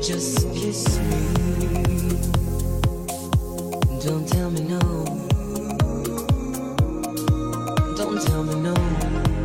Don't tell me no. Don't tell me no.